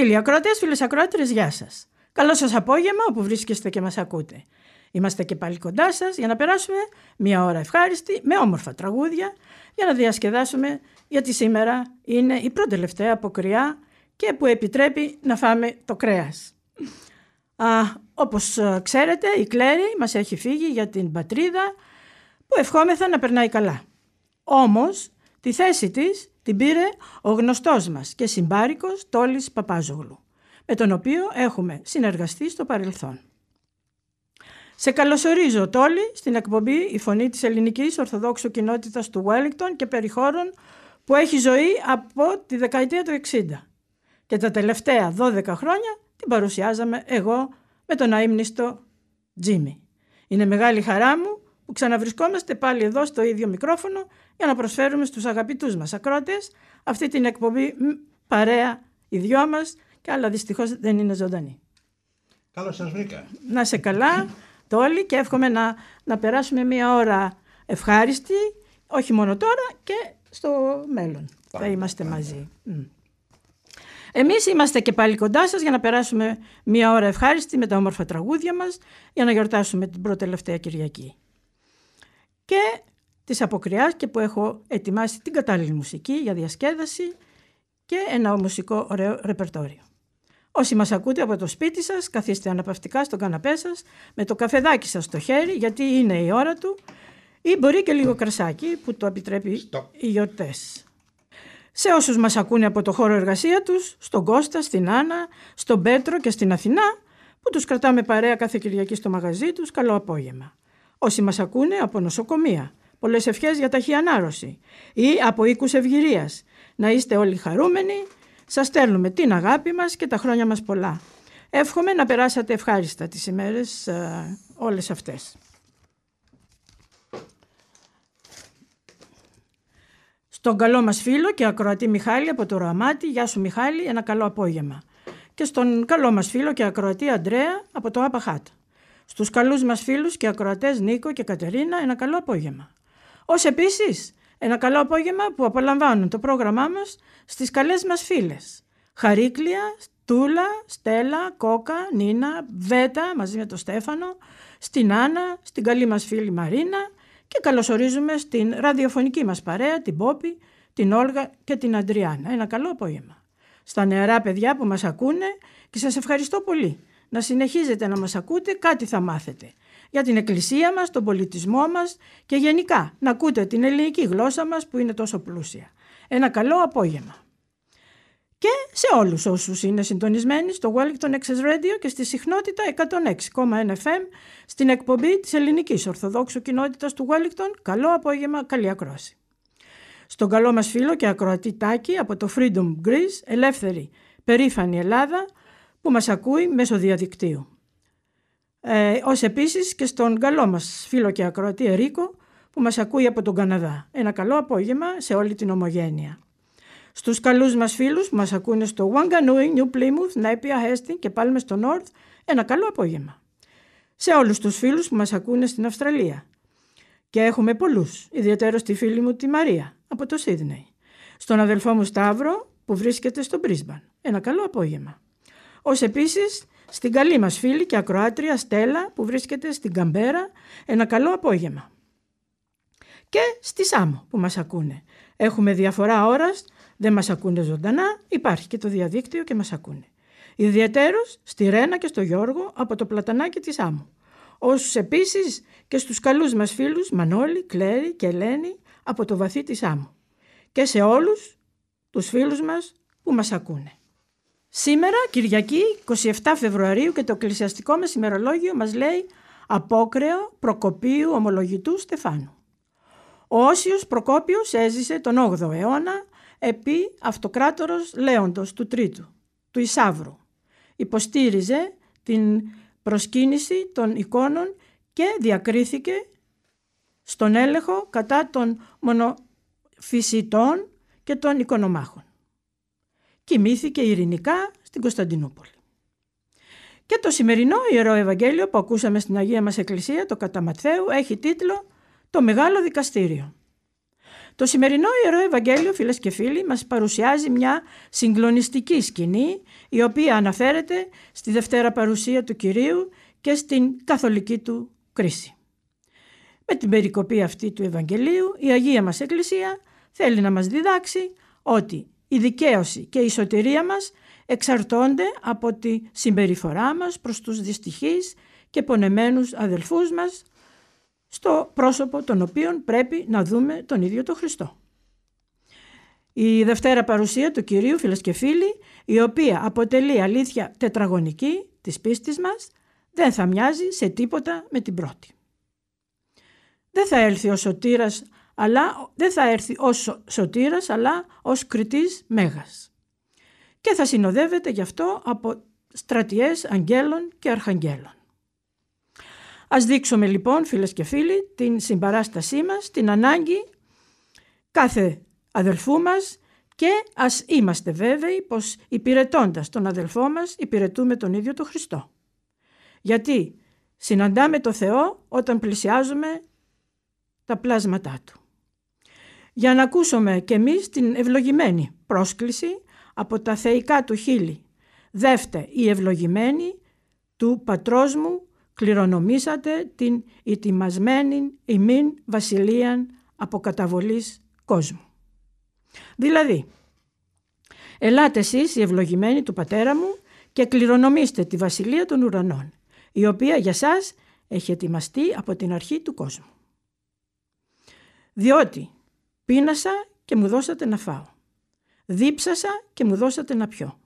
Φίλοι, ακροατές, φίλε ακροάτρε, γεια σας. Καλό σας απόγευμα όπου βρίσκεστε και μας ακούτε. Είμαστε και πάλι κοντά σας για να περάσουμε μια ώρα ευχάριστη με όμορφα τραγούδια για να διασκεδάσουμε γιατί σήμερα είναι η πρώτη τελευταία αποκριά και που επιτρέπει να φάμε το κρέας. Α, όπως ε, ξέρετε η Κλέρη μας έχει φύγει για την πατρίδα που ευχόμεθα να περνάει καλά. Όμως τη θέση της την πήρε ο γνωστός μας και συμπάρικος Τόλης Παπάζογλου, με τον οποίο έχουμε συνεργαστεί στο παρελθόν. Σε καλωσορίζω Τόλη στην εκπομπή «Η Φωνή της Ελληνικής Ορθοδόξου Κοινότητας του Wellington και περιχώρων που έχει ζωή από τη δεκαετία του 60. Και τα τελευταία 12 χρόνια την παρουσιάζαμε εγώ με τον αείμνηστο Τζίμι. Είναι μεγάλη χαρά μου που ξαναβρισκόμαστε πάλι εδώ στο ίδιο μικρόφωνο για να προσφέρουμε στους αγαπητούς μας ακρότες αυτή την εκπομπή παρέα οι δυο μας και άλλα δυστυχώς δεν είναι ζωντανή. Καλώς σας βρήκα. Να σε καλά το όλοι και εύχομαι να, να περάσουμε μια ώρα ευχάριστη όχι μόνο τώρα και στο μέλλον θα είμαστε μαζί. Εμείς είμαστε και πάλι κοντά σας για να περάσουμε μια ώρα ευχάριστη με τα όμορφα τραγούδια μας για να γιορτάσουμε την πρώτη τελευταία Κυριακή και της αποκριάς και που έχω ετοιμάσει την κατάλληλη μουσική για διασκέδαση και ένα μουσικό ωραίο ρεπερτόριο. Όσοι μας ακούτε από το σπίτι σας, καθίστε αναπαυτικά στον καναπέ σας με το καφεδάκι σας στο χέρι γιατί είναι η ώρα του ή μπορεί και λίγο κρασάκι που το επιτρέπει οι γιορτές. Σε όσους μας ακούνε από το χώρο εργασία τους, στον Κώστα, στην Άννα, στον Πέτρο και στην Αθηνά, που τους κρατάμε παρέα κάθε Κυριακή στο μαγαζί τους, καλό απόγευμα. Όσοι μας ακούνε από νοσοκομεία, πολλές ευχές για ταχύ ανάρρωση ή από οίκους ευγυρίας. Να είστε όλοι χαρούμενοι, σας στέλνουμε την αγάπη μας και τα χρόνια μας πολλά. Εύχομαι να περάσατε ευχάριστα τις ημέρες ε, όλες αυτές. Στον καλό μας φίλο και ακροατή Μιχάλη από το Ροαμάτι, γεια σου Μιχάλη, ένα καλό απόγευμα. Και στον καλό μας φίλο και ακροατή Αντρέα από το Απαχάτ. Στους καλούς μας φίλους και ακροατές Νίκο και Κατερίνα ένα καλό απόγευμα. Ως επίσης ένα καλό απόγευμα που απολαμβάνουν το πρόγραμμά μας στις καλές μας φίλες. Χαρίκλια, Τούλα, Στέλλα, Κόκα, Νίνα, Βέτα μαζί με τον Στέφανο, στην Άννα, στην καλή μας φίλη Μαρίνα και καλωσορίζουμε στην ραδιοφωνική μας παρέα την Πόπη, την Όλγα και την Αντριάννα. Ένα καλό απόγευμα. Στα νεαρά παιδιά που μας ακούνε και σας ευχαριστώ πολύ να συνεχίζετε να μας ακούτε, κάτι θα μάθετε. Για την εκκλησία μας, τον πολιτισμό μας και γενικά να ακούτε την ελληνική γλώσσα μας που είναι τόσο πλούσια. Ένα καλό απόγευμα. Και σε όλους όσους είναι συντονισμένοι στο Wellington Access Radio και στη συχνότητα 106,1 FM στην εκπομπή της ελληνικής Ορθοδόξου Κοινότητας του Wellington. Καλό απόγευμα, καλή ακρόαση. Στον καλό μας φίλο και ακροατή Τάκη από το Freedom Greece, ελεύθερη περήφανη Ελλάδα, που μας ακούει μέσω διαδικτύου. Ε, ως επίσης και στον καλό μας φίλο και ακροατή Ερίκο που μας ακούει από τον Καναδά. Ένα καλό απόγευμα σε όλη την ομογένεια. Στους καλούς μας φίλους που μας ακούνε στο Wanganui, New Plymouth, Napier, Hastings και πάλι στο North, ένα καλό απόγευμα. Σε όλους τους φίλους που μας ακούνε στην Αυστραλία. Και έχουμε πολλούς, ιδιαίτερα στη φίλη μου τη Μαρία από το Σίδνεϊ. Στον αδελφό μου Σταύρο που βρίσκεται στο Brisbane. Ένα καλό απόγευμα. Ως επίσης στην καλή μας φίλη και ακροάτρια Στέλλα που βρίσκεται στην Καμπέρα ένα καλό απόγευμα. Και στη Σάμο που μας ακούνε. Έχουμε διαφορά ώρας, δεν μας ακούνε ζωντανά, υπάρχει και το διαδίκτυο και μας ακούνε. Ιδιαιτέρως στη Ρένα και στο Γιώργο από το πλατανάκι της Άμμου. Όσους επίσης και στους καλούς μας φίλους Μανώλη, Κλέρη και Ελένη από το βαθύ της Άμμου. Και σε όλους τους φίλους μας που μας ακούνε. Σήμερα, Κυριακή, 27 Φεβρουαρίου και το εκκλησιαστικό μας ημερολόγιο μας λέει «Απόκρεο Προκοπίου Ομολογητού Στεφάνου». Ο Όσιος Προκόπιος έζησε τον 8ο αιώνα επί αυτοκράτορος Λέοντος του Τρίτου, του Ισάβρου. υποστήριζε την προσκύνηση των εικόνων και διακρίθηκε στον έλεγχο κατά των μονοφυσιτών και των οικονομάχων. Κοιμήθηκε ειρηνικά στην Κωνσταντινούπολη. Και το σημερινό Ιερό Ευαγγέλιο που ακούσαμε στην Αγία μας Εκκλησία, το κατά Ματθαίου, έχει τίτλο «Το Μεγάλο Δικαστήριο». Το σημερινό Ιερό Ευαγγέλιο, φίλες και φίλοι, μας παρουσιάζει μια συγκλονιστική σκηνή, η οποία αναφέρεται στη Δευτέρα Παρουσία του Κυρίου και στην καθολική του κρίση. Με την περικοπή αυτή του Ευαγγελίου, η Αγία μας Εκκλησία θέλει να μας διδάξει ότι η δικαίωση και η σωτηρία μας εξαρτώνται από τη συμπεριφορά μας προς τους δυστυχείς και πονεμένους αδελφούς μας στο πρόσωπο των οποίων πρέπει να δούμε τον ίδιο τον Χριστό. Η Δευτέρα Παρουσία του Κυρίου, φίλες και φίλοι, η οποία αποτελεί αλήθεια τετραγωνική της πίστης μας, δεν θα μοιάζει σε τίποτα με την πρώτη. Δεν θα έλθει ο σωτήρας, αλλά δεν θα έρθει ως σωτήρας, αλλά ως κριτής μέγας. Και θα συνοδεύεται γι' αυτό από στρατιές αγγέλων και αρχαγγέλων. Ας δείξουμε λοιπόν φίλες και φίλοι την συμπαράστασή μας, την ανάγκη κάθε αδελφού μας και ας είμαστε βέβαιοι πως υπηρετώντας τον αδελφό μας υπηρετούμε τον ίδιο τον Χριστό. Γιατί συναντάμε το Θεό όταν πλησιάζουμε τα πλάσματά Του. Για να ακούσουμε και εμείς την ευλογημένη πρόσκληση από τα θεϊκά του χείλη. Δεύτε η ευλογημένη του πατρός μου κληρονομήσατε την ετοιμασμένη ημίν βασιλείαν από καταβολής κόσμου. Δηλαδή, ελάτε εσείς οι ευλογημένοι του πατέρα μου και κληρονομήστε τη βασιλεία των ουρανών, η οποία για σας έχει ετοιμαστεί από την αρχή του κόσμου. Διότι πείνασα και μου δώσατε να φάω. Δίψασα και μου δώσατε να πιω.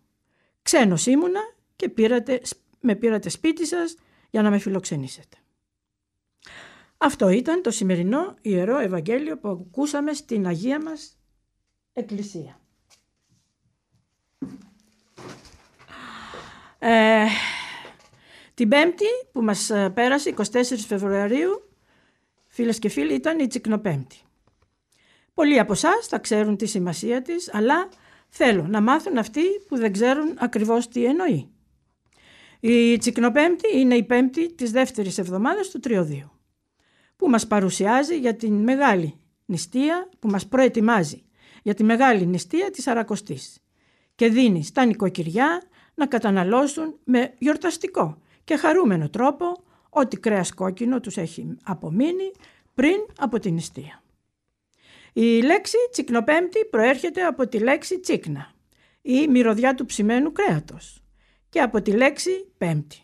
Ξένος ήμουνα και πήρατε, με πήρατε σπίτι σας για να με φιλοξενήσετε. Αυτό ήταν το σημερινό Ιερό Ευαγγέλιο που ακούσαμε στην Αγία μας Εκκλησία. Ε, την Πέμπτη που μας ε, πέρασε, 24 Φεβρουαρίου, φίλες και φίλοι, ήταν η Τσικνοπέμπτη. Πολλοί από εσάς θα ξέρουν τη σημασία της, αλλά θέλω να μάθουν αυτοί που δεν ξέρουν ακριβώς τι εννοεί. Η Τσικνοπέμπτη είναι η πέμπτη της δεύτερης εβδομάδας του Τριωδίου, που μας παρουσιάζει για την μεγάλη νηστεία, που μας προετοιμάζει για τη μεγάλη νηστεία της Αρακοστής και δίνει στα νοικοκυριά να καταναλώσουν με γιορταστικό και χαρούμενο τρόπο ό,τι κρέας κόκκινο τους έχει απομείνει πριν από την νηστεία. Η λέξη τσικνοπέμπτη προέρχεται από τη λέξη τσίκνα ή μυρωδιά του ψημένου κρέατος και από τη λέξη πέμπτη.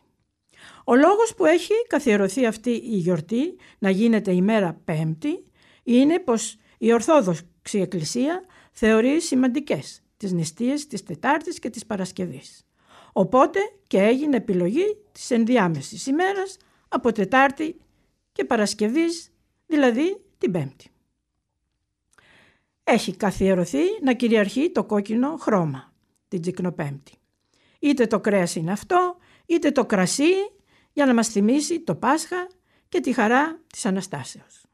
Ο λόγος που έχει καθιερωθεί αυτή η γιορτή να γίνεται ημέρα πέμπτη είναι πως η Ορθόδοξη Εκκλησία θεωρεί σημαντικές τις νηστείες της Τετάρτης και της Παρασκευής. Οπότε και έγινε επιλογή της ενδιάμεσης ημέρας από Τετάρτη και Παρασκευής, δηλαδή την Πέμπτη. Έχει καθιερωθεί να κυριαρχεί το κόκκινο χρώμα την Τσικνοπέμπτη. Είτε το κρέας είναι αυτό, είτε το κρασί για να μας θυμίσει το Πάσχα και τη χαρά της Αναστάσεως.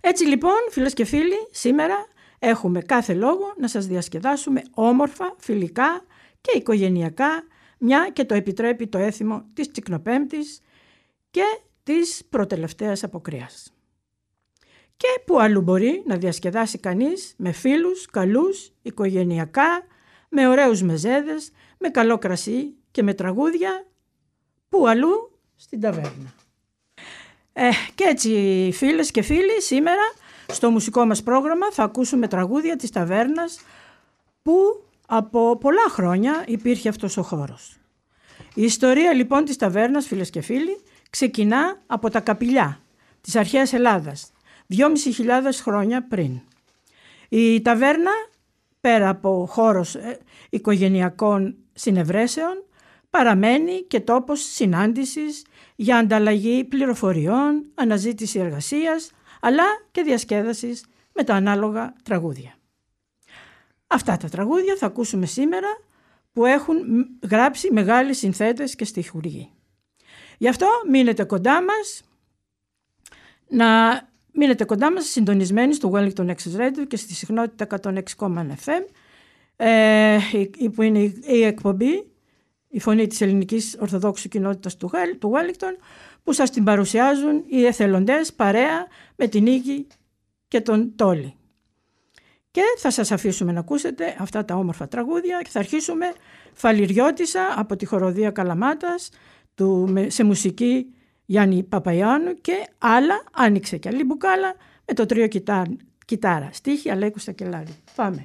Έτσι λοιπόν φίλες και φίλοι, σήμερα έχουμε κάθε λόγο να σας διασκεδάσουμε όμορφα, φιλικά και οικογενειακά, μια και το επιτρέπει το έθιμο της Τσικνοπέμπτης και της προτελευταίας αποκρίας. Και που αλλού μπορεί να διασκεδάσει κανείς με φίλους, καλούς, οικογενειακά, με ωραίους μεζέδες, με καλό κρασί και με τραγούδια, που αλλού; Στην ταβέρνα. Ε, και έτσι φίλες και φίλοι σήμερα στο μουσικό μας πρόγραμμα θα ακούσουμε τραγούδια της ταβέρνας που από πολλά χρόνια υπήρχε αυτός ο χώρος. Η ιστορία λοιπόν της ταβέρνας φίλες και φίλοι ξεκινά από τα καπηλιά της αρχαίας Ελλάδας 2.500 χρόνια πριν. Η ταβέρνα πέρα από χώρος ε, οικογενειακών συνευρέσεων παραμένει και τόπος συνάντησης για ανταλλαγή πληροφοριών, αναζήτηση εργασίας αλλά και διασκέδασης με τα ανάλογα τραγούδια. Αυτά τα τραγούδια θα ακούσουμε σήμερα που έχουν γράψει μεγάλοι συνθέτες και στιχουργοί. Γι' αυτό μείνετε κοντά μας, να μείνετε κοντά μας συντονισμένοι στο Wellington Access Radio και στη συχνότητα 106,1 FM ε, που είναι η εκπομπή η φωνή της ελληνικής ορθοδόξου κοινότητας του, του Wellington που σας την παρουσιάζουν οι εθελοντές παρέα με την Νίκη και τον Τόλι. Και θα σας αφήσουμε να ακούσετε αυτά τα όμορφα τραγούδια και θα αρχίσουμε Φαλιριώτησα από τη χοροδία Καλαμάτας του, σε μουσική Γιάννη Παπαϊάνου και άλλα άνοιξε και άλλη μπουκάλα με το τρίο κιτάρα, κιτάρα στίχη Αλέκου Στακελάρη. Πάμε.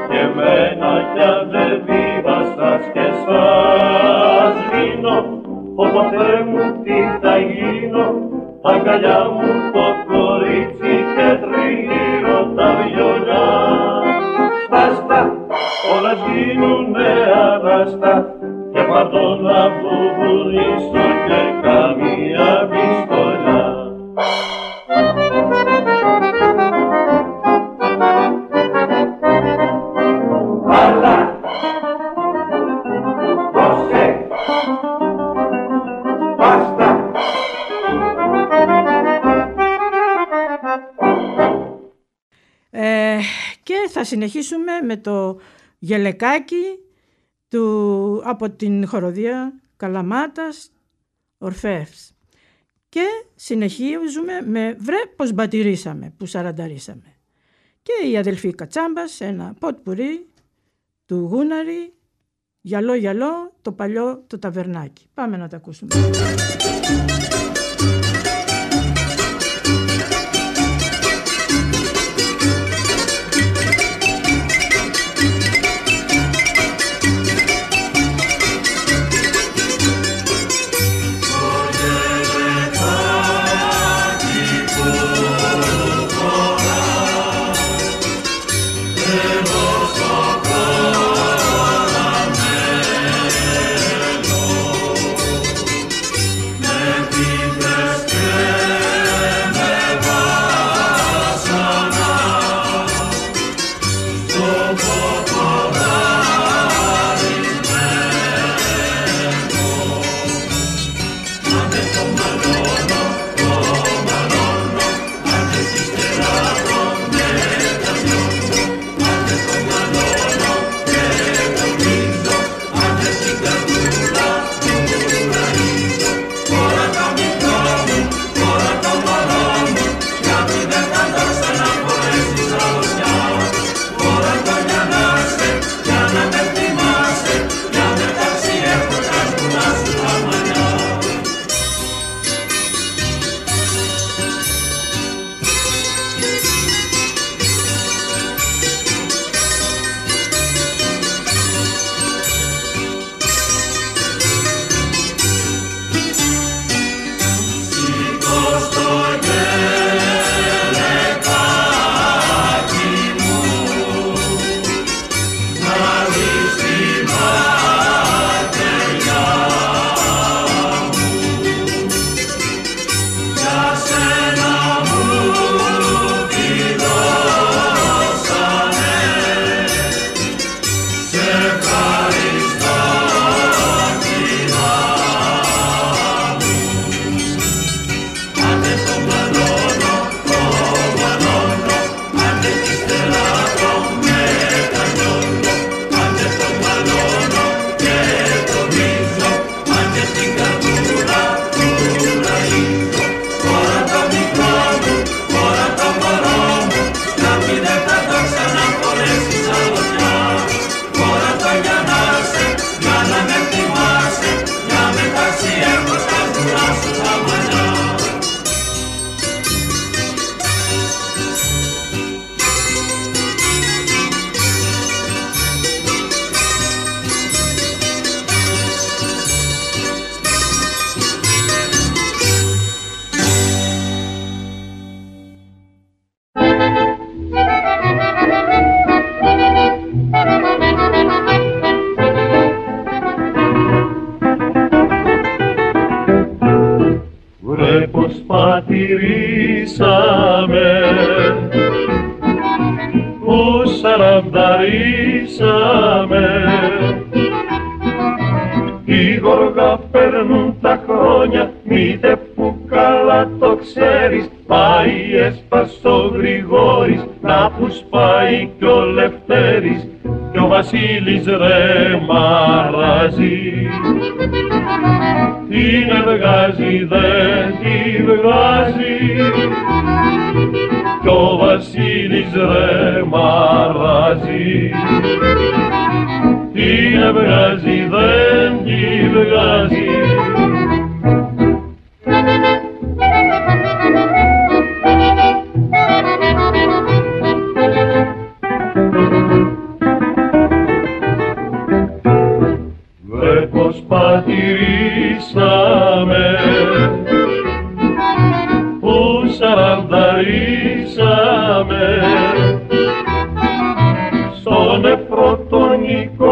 το γελεκάκι του, από την χοροδία Καλαμάτας Ορφεύς. Και συνεχίζουμε με «Βρε πως μπατηρίσαμε» που σαρανταρίσαμε. Και η αδελφή Κατσάμπας ένα ποτ πουρί του Γούναρη «Γυαλό γυαλό το παλιό το ταβερνάκι». Πάμε να τα ακούσουμε.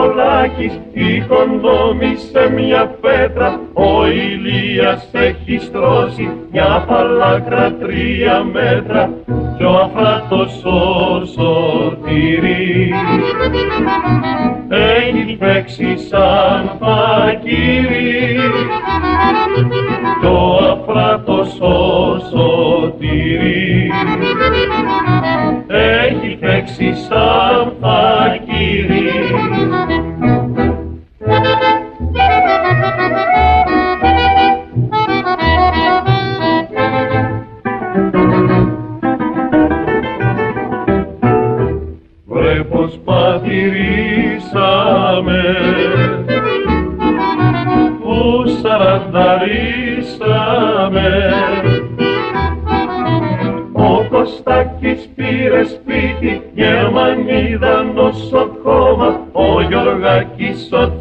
Νικολάκης είχον σε μια πέτρα ο Ηλίας έχει στρώσει μια φαλάκρα τρία μέτρα κι ο αφράτος ο σωτηρής έχει παίξει σαν φακύρι κι ο αφράτος ο σωτηρής έχει παίξει σαν φακύρι Γιωργάκης ο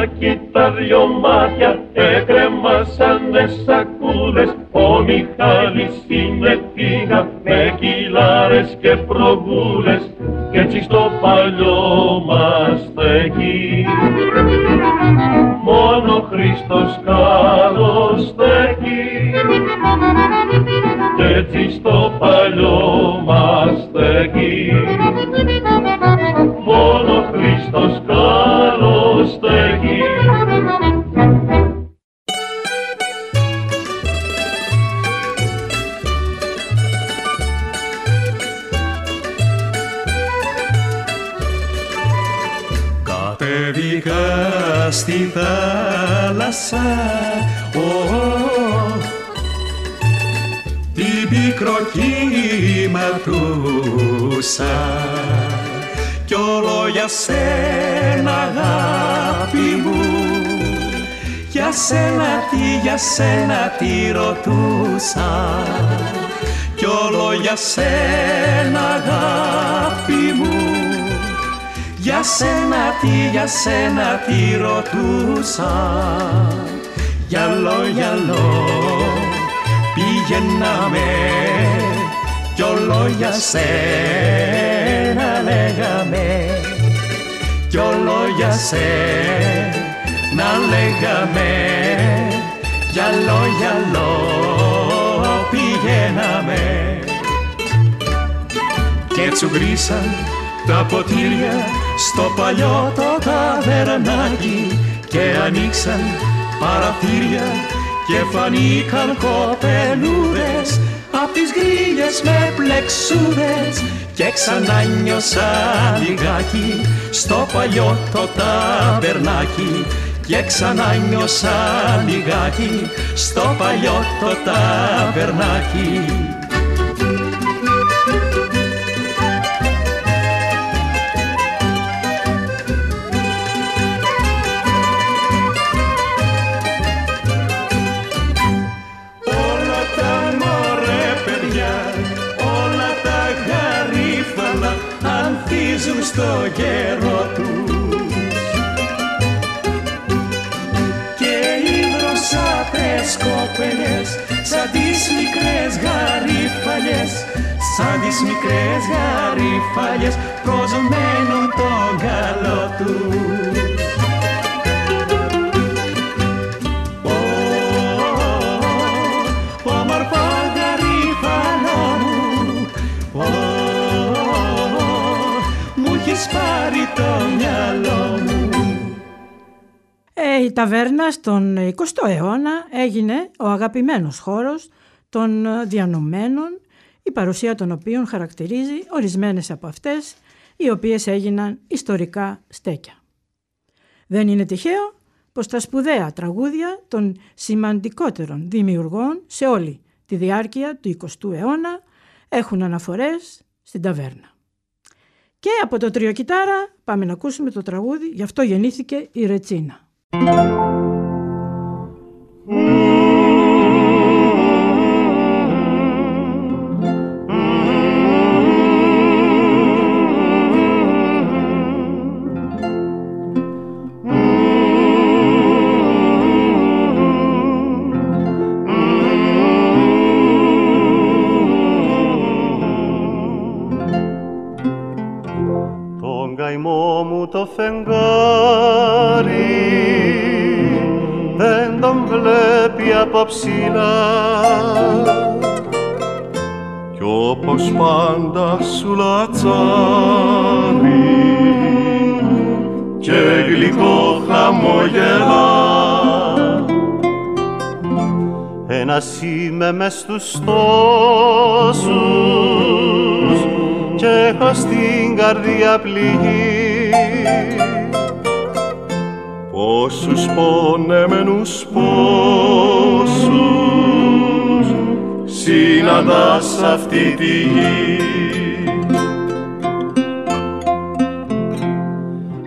Γιαννάκη τα δυο μάτια έκρεμασανε σακούλες. Ο Μιχάλης είναι φύγα με κυλάρες και προγούλες και έτσι στο παλιό μας στέκει. Μόνο ο Χριστός καλός στέκει. Και έτσι στο παλιό στη θάλασσα. Ω, την πικροκύματούσα κι όλο για σένα αγάπη μου. Για σένα τι, για σένα τι ρωτούσα. Κι όλο για σένα αγάπη μου για σένα τι, για σένα τι ρωτούσα. Γυαλό, γυαλό πήγαιναμε κι όλο για σένα λέγαμε. Κι όλο για σένα λέγαμε. Γυαλό, γυαλό πηγαίναμε και τσουγκρίσαν τα ποτήρια στο παλιό το ταβερνάκι και ανοίξαν παραθύρια και φανήκαν κοπελούδες απ' τις γκρίλιες με πλεξούδες και ξανά νιώσα λιγάκι στο παλιό το ταβερνάκι και ξανά νιώσα λιγάκι στο παλιό το ταβερνάκι καιρό τους. Και οι δροσάτες κοπελιές σαν τις μικρές γαρίφαλιες σαν τις μικρές γαρίφαλιες προσμένουν τον καλό τους η ταβέρνα στον 20ο αιώνα έγινε ο αγαπημένος χώρος των διανομένων, η παρουσία των οποίων χαρακτηρίζει ορισμένες από αυτές, οι οποίες έγιναν ιστορικά στέκια. Δεν είναι τυχαίο πως τα σπουδαία τραγούδια των σημαντικότερων δημιουργών σε όλη τη διάρκεια του 20ου αιώνα έχουν αναφορές στην ταβέρνα. Και από το τρίο κιτάρα πάμε να ακούσουμε το τραγούδι «Γι' αυτό γεννήθηκε η Ρετσίνα». Τον ψηλά. Κι όπως πάντα σου λατσάρει και γλυκό χαμογελά ένας είμαι μες στους τόσους και έχω στην καρδιά πληγή. Πόσους πονεμένους πόσους συναντάς αυτή τη γη.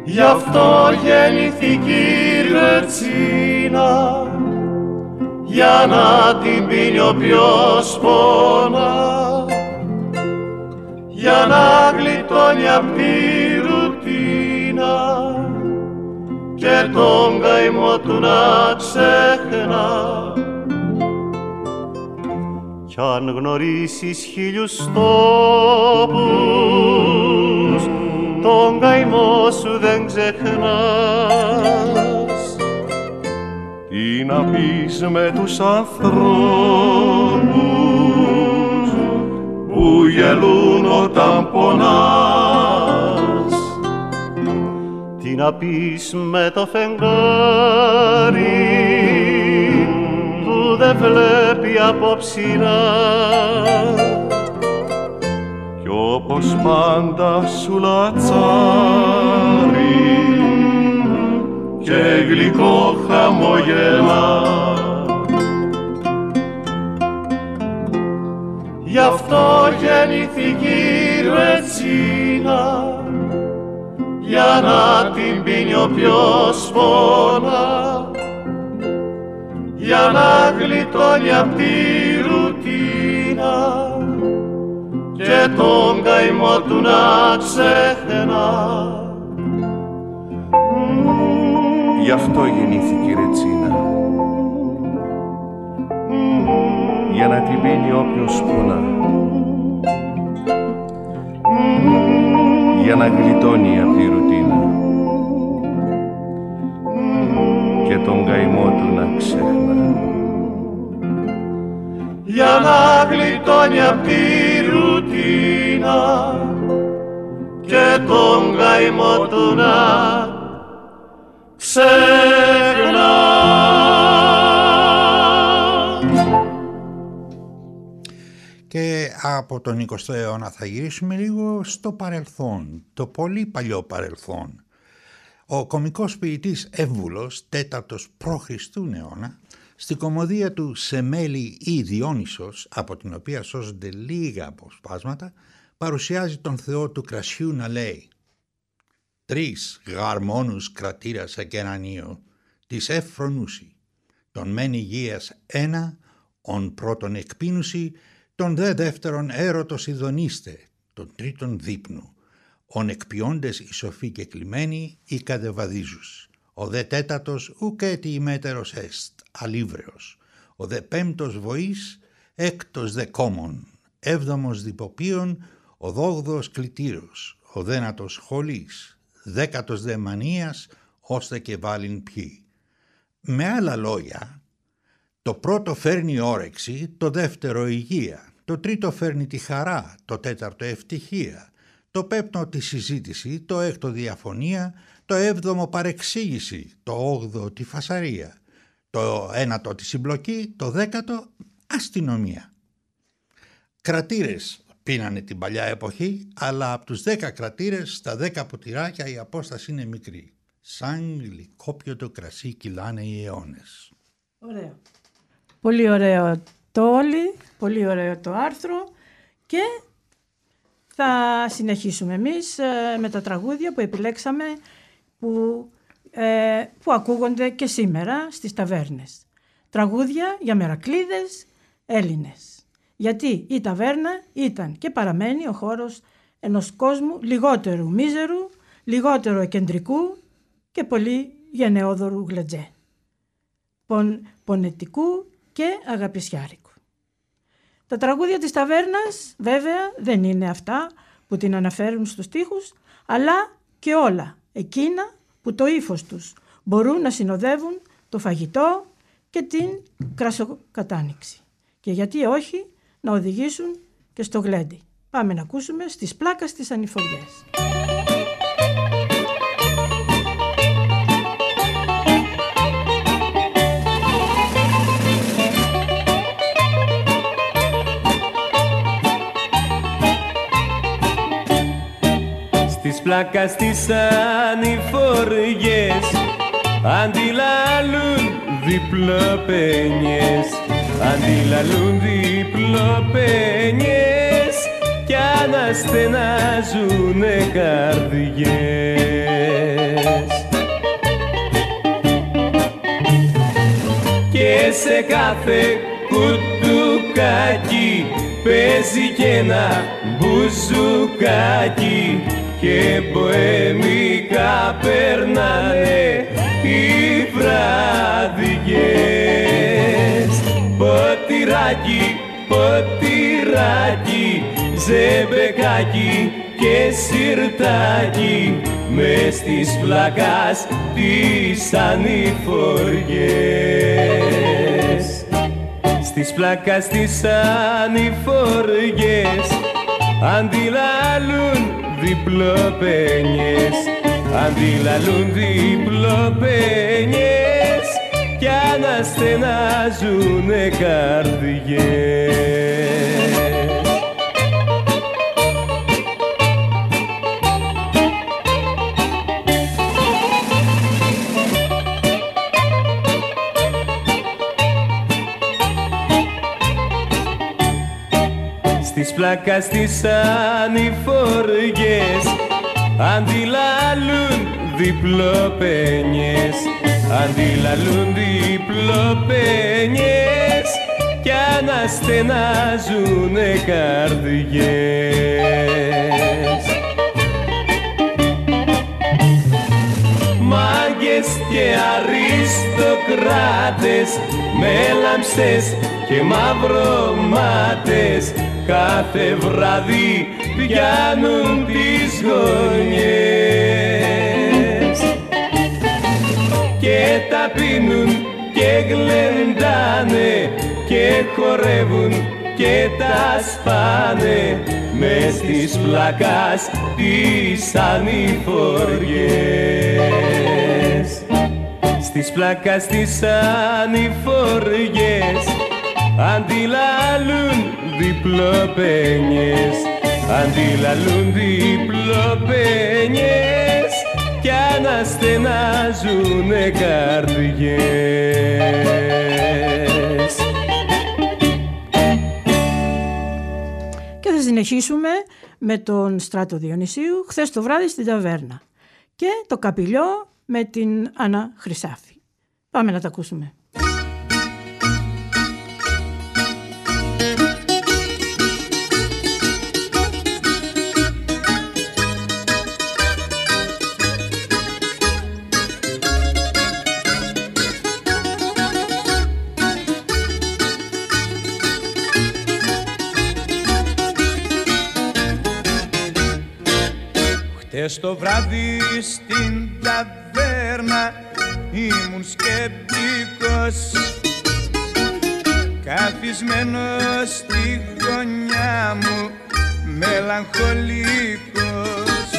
Γι' αυτό γεννηθήκε η Ρετσίνα για να την πίνει όποιος πονά για να γλιτώνει απ' τη ρουτίνα και τον καημό του να ξεχνά. Κι αν γνωρίσεις χίλιους τόπους, τον καημό σου δεν ξεχνάς. Τι να πεις με τους ανθρώπους που γελούν όταν πονάς; Τι να πεις με το φεγγάρι που δεν βλέπεις από ψηλά κι όπως πάντα σου λατσάρει και γλυκό χαμογελά. Γι' αυτό γεννήθηκε η Ρετσίνα για να την πίνει όποιος πόνας για να γλιτώνει απ' τη ρουτίνα και τον καημό του να ξεχνά. Γι' αυτό γεννήθηκε η Ρετσίνα. Για να την πίνει όποιος πονά για να γλιτώνει απ' τη ρουτίνα. Και τον καημό του να ξέχνα για να γλιτώνει απ' τη ρουτίνα και τον καημό του να ξεχνά. Και από τον 20ο αιώνα θα γυρίσουμε λίγο στο παρελθόν, το πολύ παλιό παρελθόν. Ο κομικός ποιητής Εύβουλος, τέταρτος π.Χ. αιώνα, στην κομμωδία του «Σεμέλη ή Διόνυσος», από την οποία σώζονται λίγα αποσπάσματα, παρουσιάζει τον Θεό του κρασιού να λέει «Τρεις γαρμόνους κρατήρας εκενανίου, της εφρονούσι, τον μεν υγείας ένα, ον πρώτον εκπίνουση, τον δε δεύτερον έρωτος ειδονίστε, τον τρίτον δείπνου, ον εκποιώντες οι σοφοί και κλειμένοι ή κατεβαδίζους. Ο δε τέταρτος ουκέτι ημέτερος εστ, αλίβρεος. Ο δε πέμπτος βοής, έκτος δε κόμων, έβδομος διποπίων, ο δόγδος κλητήρος, ο δένατος χολής, δέκατος δε μανίας, ώστε και βάλειν ποιοι. Με άλλα λόγια, το πρώτο φέρνει όρεξη, το δεύτερο υγεία, το τρίτο φέρνει τη χαρά, το τέταρτο ευτυχία, το πέπτο της συζήτηση, το έκτο διαφωνία, το έβδομο παρεξήγηση, το όγδοο τη φασαρία, το ένατο τη συμπλοκή, το δέκατο αστυνομία. Κρατήρες πίνανε την παλιά εποχή, αλλά από τους δέκα κρατήρες στα δέκα ποτηράκια η απόσταση είναι μικρή. Σαν γλυκόπιο το κρασί κυλάνε οι αιώνες. Ωραίο. Πολύ ωραίο το όλι, πολύ ωραίο το άρθρο και θα συνεχίσουμε εμείς ε, με τα τραγούδια που επιλέξαμε που, ε, που ακούγονται και σήμερα στις ταβέρνες. Τραγούδια για μερακλείδες Έλληνες. Γιατί η ταβέρνα ήταν και παραμένει ο χώρος ενός κόσμου λιγότερου μίζερου, λιγότερο κεντρικού και πολύ γενναιόδωρου γλετζέ. Πον, πονετικού και αγαπησιάρικου. Τα τραγούδια της ταβέρνας βέβαια δεν είναι αυτά που την αναφέρουν στους στίχους, αλλά και όλα εκείνα που το ύφος τους μπορούν να συνοδεύουν το φαγητό και την κρασοκατάνοιξη. Και γιατί όχι να οδηγήσουν και στο γλέντι. Πάμε να ακούσουμε στις πλάκας της ανηφοριές. Πλάκα στις ανηφοριές αντιλαλούν διπλοπένιες αντιλαλούν διπλοπένιες κι αναστενάζουνε καρδιές. Και σε κάθε κουτουκάκι παίζει και ένα μπουζουκάκι και ποεμικά περνάνε οι βραδιές ποτηράκι, ποτηράκι ζεμπεκάκι και σιρτάκι μες στις πλακάς τις ανηφοριές. Στις πλακάς τις ανηφοριές αντιλαλούν διπλοπένιες. Αντιλαλούν διπλοπένιες κι αναστενάζουνε καρδιές πλάκας τις ανηφοριές Αντιλαλούν διπλοπένιες Αντιλαλούν διπλοπένιες Κι αναστενάζουνε καρδιές. Μάγκες και αριστοκράτες Μέλαμψες και μαυρομάτες κάθε βράδυ πιάνουν τις γωνιές. Και τα πίνουν και γλεντάνε και χορεύουν και τα σπάνε μες στις πλακάς τις ανηφοριές. Στις πλακάς τις ανηφοριές αντιλαλούν διπλοπένιες αντιλαλούν διπλοπένιες κι να στενάζουνε καρδιές Και θα συνεχίσουμε με τον Στράτο Διονυσίου χθες το βράδυ στην ταβέρνα και το καπηλιό με την Άννα Χρυσάφη. Πάμε να τα ακούσουμε. Χτες το βράδυ στην ταβέρνα ήμουν σκεπτικός. Καθισμένος στη γωνιά μου μελαγχολικός.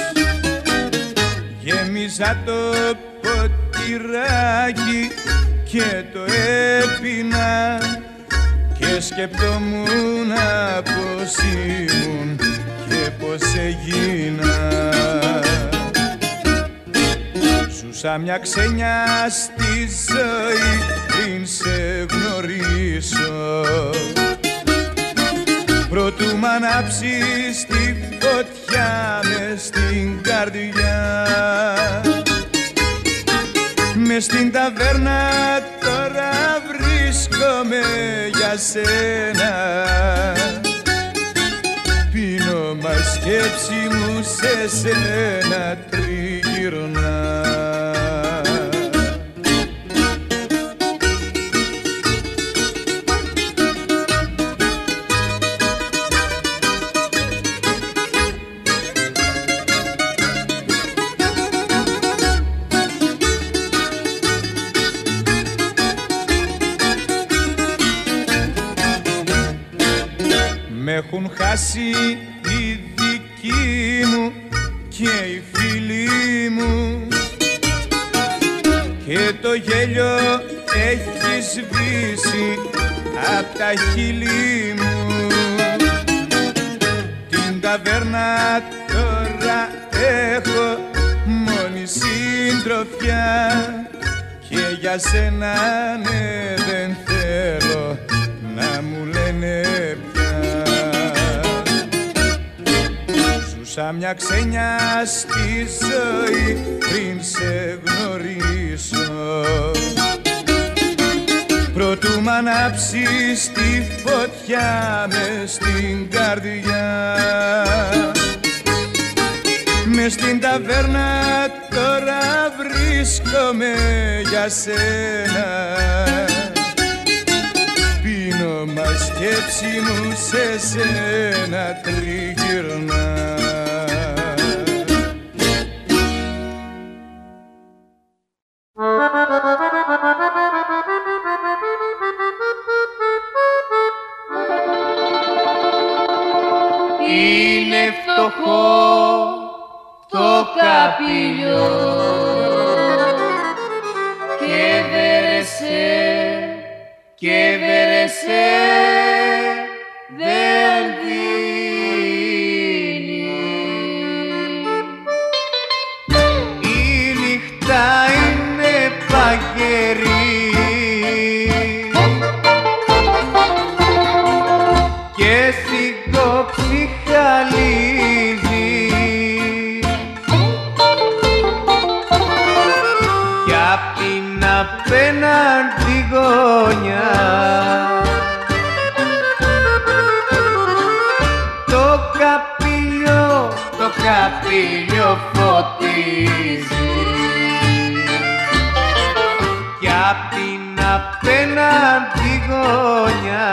Γέμιζα το ποτηράκι και το έπινα και σκεπτόμουν πως ήμουν και πως έγινα. Ζούσα μια ξένια στη ζωή πριν σε γνωρίσω. Προτού μ' ανάψεις τη φωτιά μες στην καρδιά. Μες στην ταβέρνα τώρα βρίσκομαι για σένα. Πίνω μα σκέψη μου σε σένα τριγυρνά. Με έχουν χάσει οι δικοί μου και οι φίλοι μου. Και το γέλιο έχει σβήσει απ' τα χείλη μου. Την ταβέρνα τώρα έχω μόνη συντροφιά. Και για σένα ναι δεν θέλω να μου λένε πια Ζούσα μια ξένια στη ζωή πριν σε γνωρίσω. Προτού μ' ανάψεις τη φωτιά μες στην καρδιά. Μες στην ταβέρνα τώρα βρίσκομαι για σένα. Πίνω μα σκέψη μου σε σένα τριγυρνά Είναι φτωχό το καπηλιό και βερεσέ και βερεσέ απέναντι γωνιά. Το καπήλιο, το καπήλιο φωτίζει. Κι απ' την απέναντι γωνιά.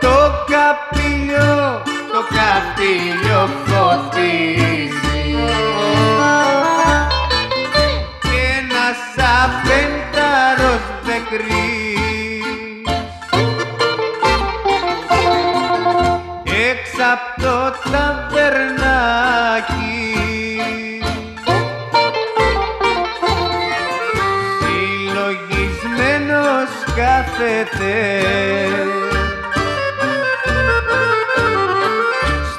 Το καπήλιο, το καπήλιο απ' το ταβερνάκι. Συλλογισμένος κάθεται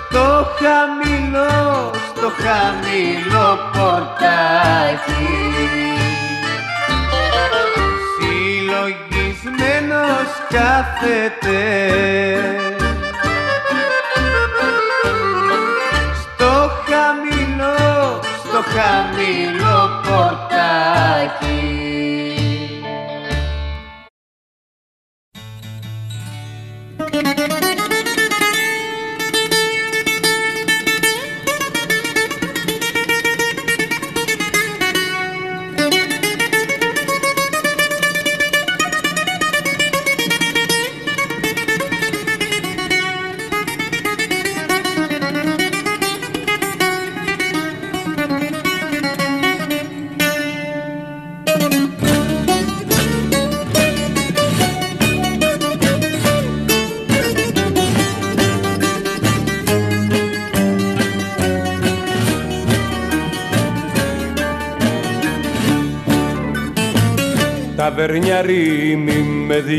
στο χαμηλό χαμηλό πορτάκι. Συλλογισμένος κάθεται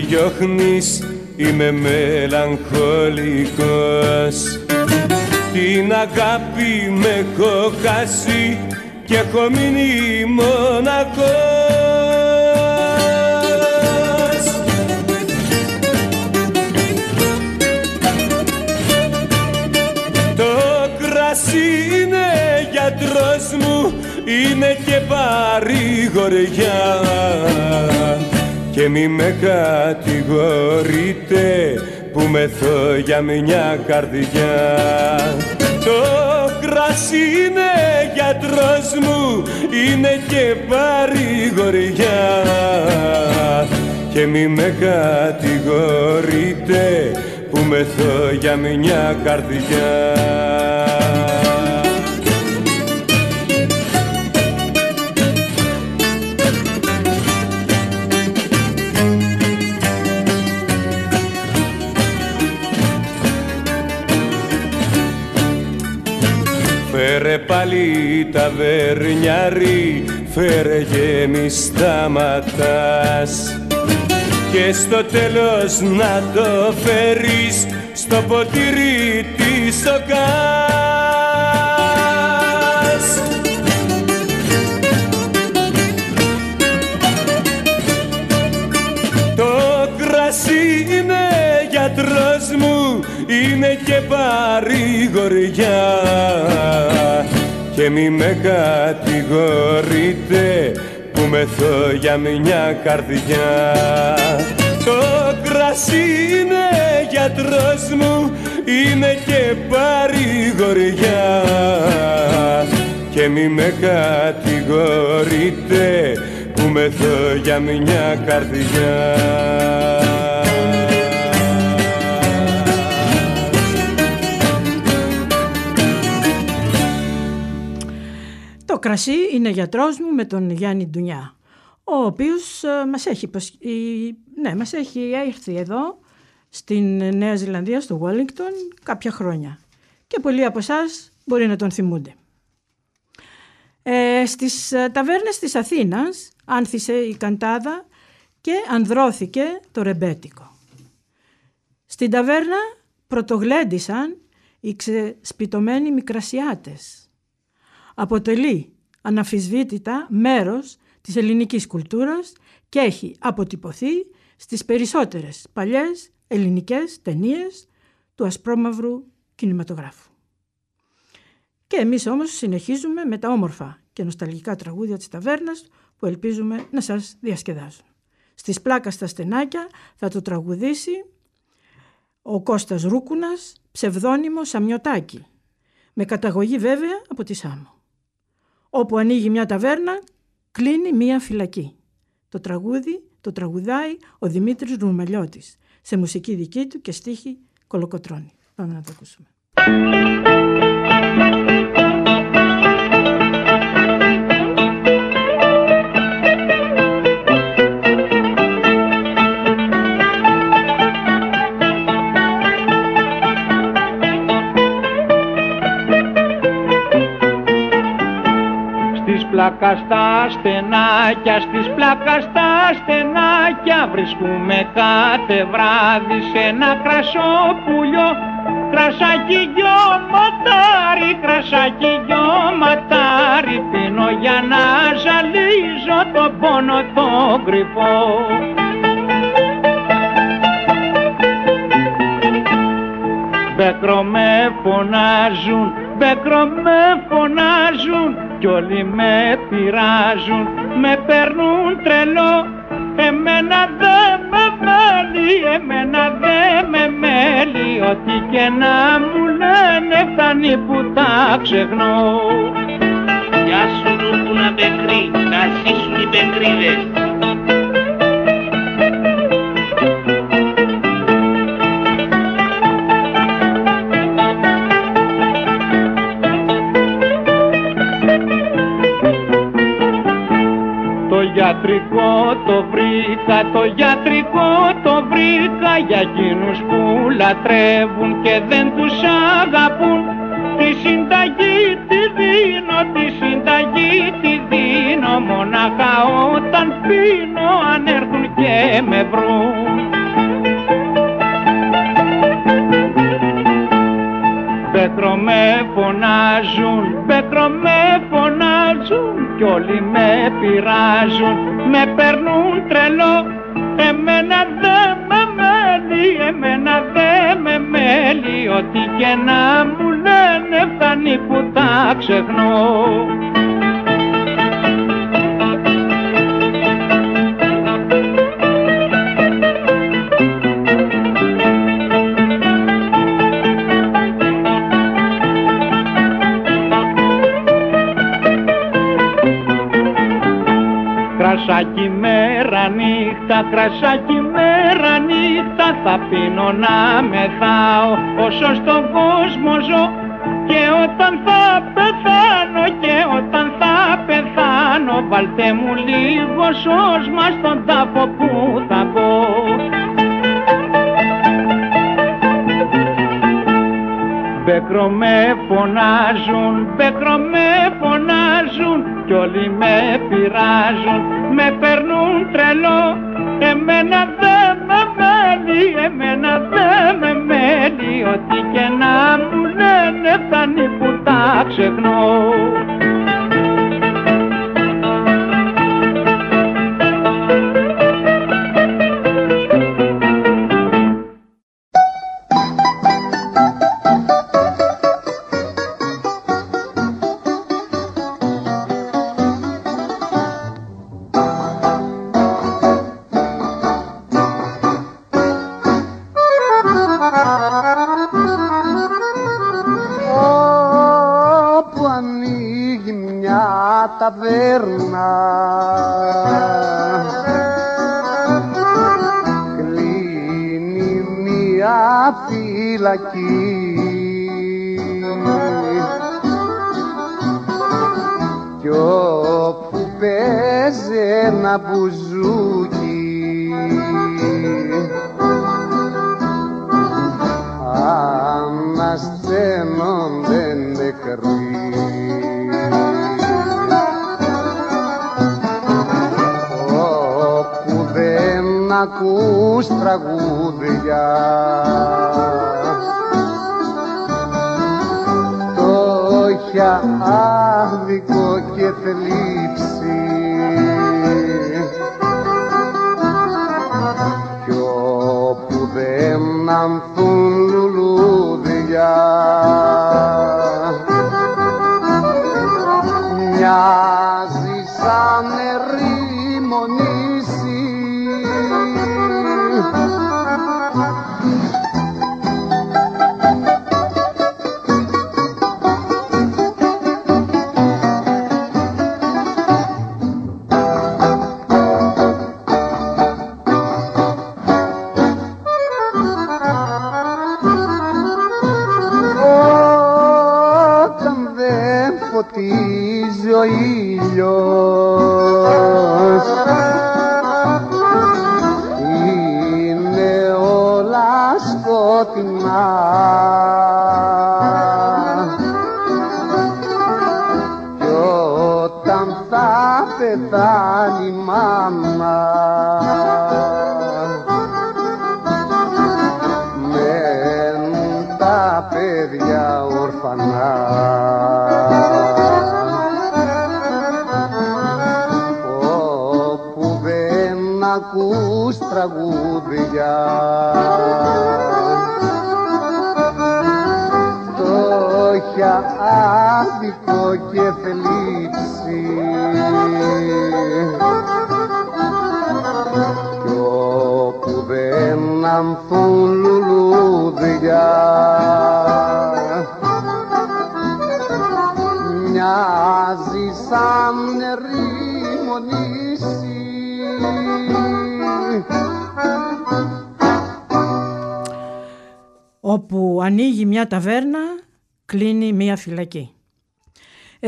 διώχνεις Είμαι μελαγχολικός. Την αγάπη με έχω χάσει Και έχω μείνει μοναχός. Το κρασί είναι γιατρός μου είναι και παρηγοριά και μη με κατηγορείτε που μεθώ για μια καρδιά. Το κρασί είναι γιατρός μου είναι και παρηγοριά. Και μη με κατηγορείτε που μεθώ για μια καρδιά πάλι τα βερνιάρι, φέρε γέμι σταματάς και στο τέλος να το φέρεις στο ποτήρι της οκάς. Το κρασί είναι γιατρός μου, είναι και παρηγοριά και μη με κατηγορείτε που μεθώ για μια καρδιά. Το κρασί είναι γιατρός μου είναι και παρηγοριά. Και μη με κατηγορείτε που μεθώ για μια καρδιά κρασί είναι γιατρός μου με τον Γιάννη Ντουνιά, ο οποίος ε, μας έχει, υποσ- η- ναι, μας έχει έρθει εδώ στην Νέα Ζηλανδία, στο Wellington, κάποια χρόνια. Και πολλοί από εσάς μπορεί να τον θυμούνται. Ε, στις ε, ταβέρνες της Αθήνας άνθησε η καντάδα και ανδρώθηκε το ρεμπέτικο. Στην ταβέρνα πρωτογλέντισαν οι ξεσπιτωμένοι μικρασιάτες αποτελεί αναφυσβήτητα μέρος της ελληνικής κουλτούρας και έχει αποτυπωθεί στις περισσότερες παλιές ελληνικές ταινίες του ασπρόμαυρου κινηματογράφου. Και εμείς όμως συνεχίζουμε με τα όμορφα και νοσταλγικά τραγούδια της ταβέρνας που ελπίζουμε να σας διασκεδάζουν. Στις πλάκας στα στενάκια θα το τραγουδήσει ο Κώστας Ρούκουνας, ψευδόνυμος Σαμιωτάκη, με καταγωγή βέβαια από τη Σάμο. Όπου ανοίγει μια ταβέρνα, κλείνει μια φυλακή. Το τραγούδι το τραγουδάει ο Δημήτρης Ρουμελιώτης, σε μουσική δική του και στίχη Κολοκοτρώνη. Πάμε να το ακούσουμε. Πλάκα στα στενάκια, στις πλάκας στα στενάκια Βρίσκουμε κάθε βράδυ σε ένα κρασόπουλιο. Κρασάκι γιο ματάρι, κρασάκι γιο ματάρι. Πίνω για να ζαλίζω το πόνο το κρυφό Μπέκρο με φωνάζουν, μπέκρο με φωνάζουν κι όλοι με πειράζουν, με παίρνουν τρελό Εμένα δε με μέλει, εμένα δε με μέλει. Ό,τι και να μου λένε φτάνει που τα ξεχνώ. Γεια σου Λούκουνα Μπεκρή, να ζήσουν οι Μπεκρίδες γιατρικό το βρήκα, το γιατρικό το βρήκα. Για εκείνους που λατρεύουν και δεν τους αγαπούν. Τη συνταγή τη δίνω, τη συνταγή τη δίνω. Μονάχα όταν πίνω αν έρθουν και με βρουν. Πέτρο με φωνάζουν, Πέτρο με φωνάζουν κι όλοι με πειράζουν, με παίρνουν τρελό. Εμένα δε με μέλει, εμένα δε με μέλει. Ό,τι και να μου λένε φτάνει που τα ξεχνώ Κρασάκι μέρα νύχτα, κρασάκι μέρα νύχτα Θα πίνω να μεθάω όσο στον κόσμο ζω Και όταν θα πεθάνω και όταν θα πεθάνω Βάλτε μου λίγο σώσμα στον τάφο που θα μπω Μπέκρο με φωνάζουν, μπέκρο με φωνάζουν κι όλοι με πειράζουν, με παίρνουν τρελό Εμένα δε με μένει, εμένα δε με μένει. Ό,τι και να μου λένε φτάνει που τα ξεχνώ canzón lulú de ya.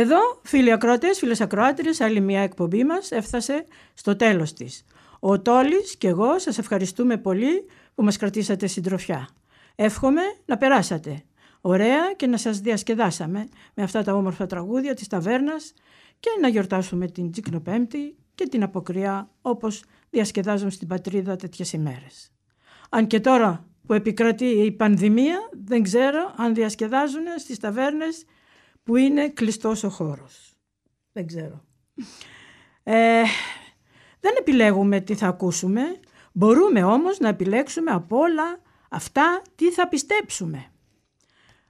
Εδώ, φίλοι ακροατές, φίλες ακροάτριες, άλλη μια εκπομπή μας έφτασε στο τέλος της. Ο Τόλης και εγώ σας ευχαριστούμε πολύ που μας κρατήσατε συντροφιά. Εύχομαι να περάσατε ωραία και να σας διασκεδάσαμε με αυτά τα όμορφα τραγούδια της ταβέρνας και να γιορτάσουμε την Τζικνοπέμπτη και την Αποκριά όπως διασκεδάζουν στην πατρίδα τέτοιες ημέρες. Αν και τώρα που επικρατεί η πανδημία δεν ξέρω αν διασκεδάζουν στις ταβέρνες που είναι κλειστός ο χώρος. Δεν ξέρω. Ε, δεν επιλέγουμε τι θα ακούσουμε, μπορούμε όμως να επιλέξουμε από όλα αυτά τι θα πιστέψουμε.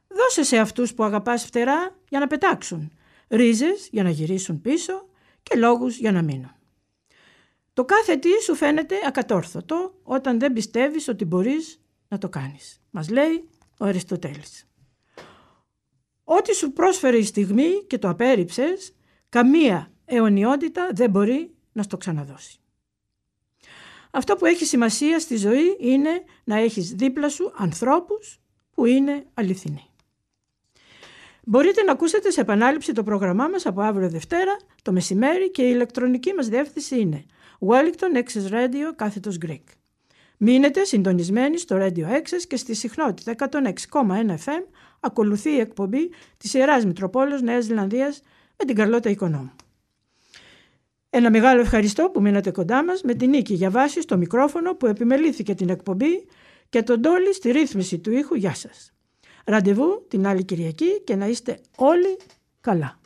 Δώσε σε αυτούς που αγαπάς φτερά για να πετάξουν, ρίζες για να γυρίσουν πίσω και λόγους για να μείνουν. Το κάθε τι σου φαίνεται ακατόρθωτο όταν δεν πιστεύεις ότι μπορείς να το κάνεις. Μας λέει ο Αριστοτέλης. Ό,τι σου πρόσφερε η στιγμή και το απέρριψες, καμία αιωνιότητα δεν μπορεί να στο ξαναδώσει. Αυτό που έχει σημασία στη ζωή είναι να έχεις δίπλα σου ανθρώπους που είναι αληθινοί. Μπορείτε να ακούσετε σε επανάληψη το πρόγραμμά μας από αύριο Δευτέρα το μεσημέρι και η ηλεκτρονική μας διεύθυνση είναι Wellington Access Radio κάθετος Greek. Μείνετε συντονισμένοι στο Radio Access και στη συχνότητα 106,1 FM ακολουθεί η εκπομπή της Ιεράς Μητροπόλεως Νέας Ζηλανδίας με την Καρλώτα Οικονόμου. Ένα μεγάλο ευχαριστώ που μείνατε κοντά μας με την Νίκη για βάση στο μικρόφωνο που επιμελήθηκε την εκπομπή και τον Τόλι στη ρύθμιση του ήχου. Γεια σας. Ραντεβού την άλλη Κυριακή και να είστε όλοι καλά.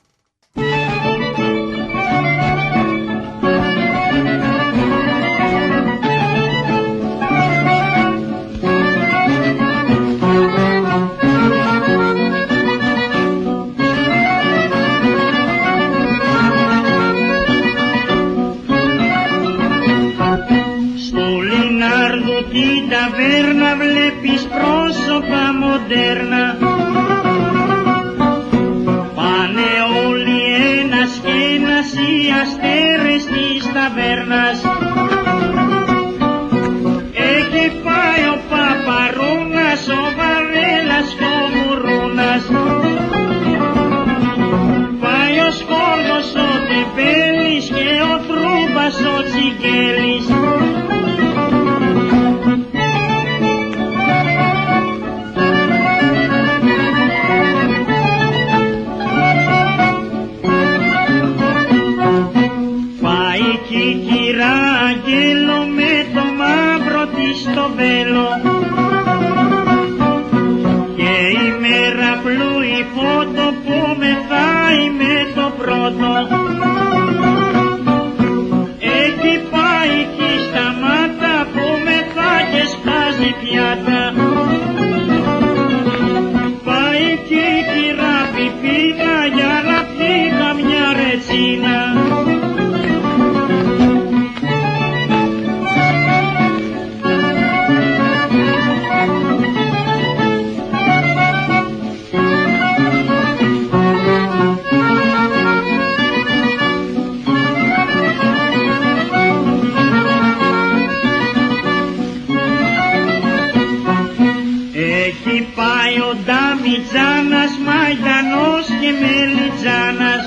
Νταμιτζάνας, Μαϊντανός και Μελιτζάνας.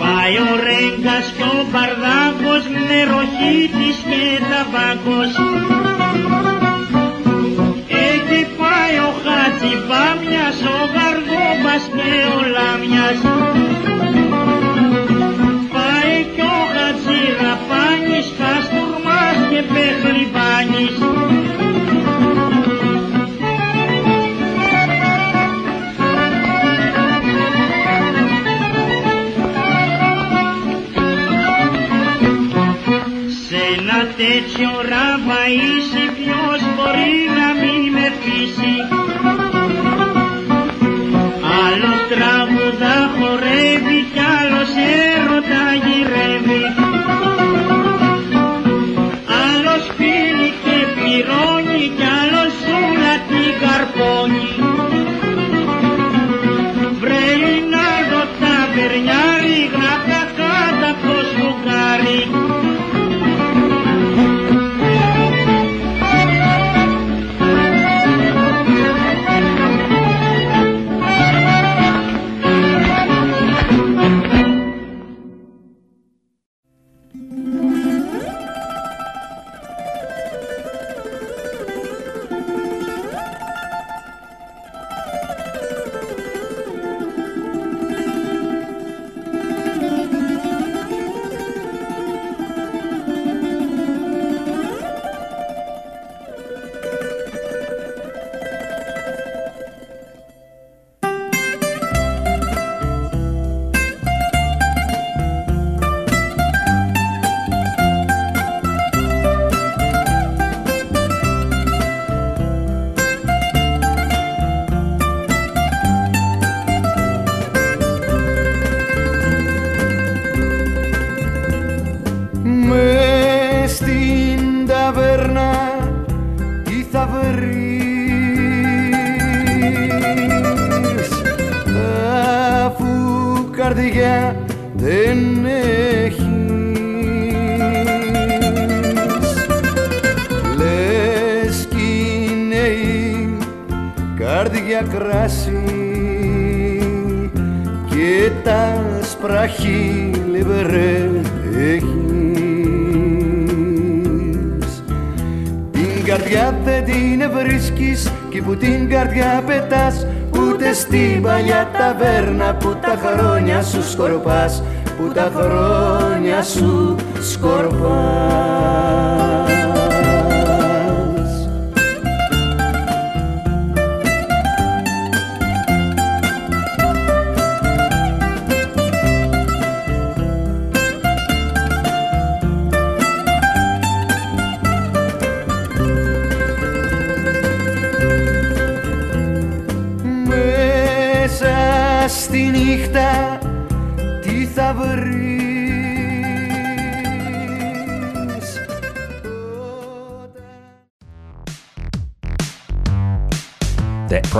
Πάει ο Ρέγκας και ο Μπαρδάκος, νεροχύτης και ταμπάκος Έχει πάει ο Χατζιπάμιας, ο Γαργόμπας και ο Λάμιας. Πάει και ο Χατζιραπάνης, Καστουρμάς και Πεχλιβάνης Aishi ταβέρνα που τα χρόνια σου σκορπάς που τα χρόνια σου σκορπάς.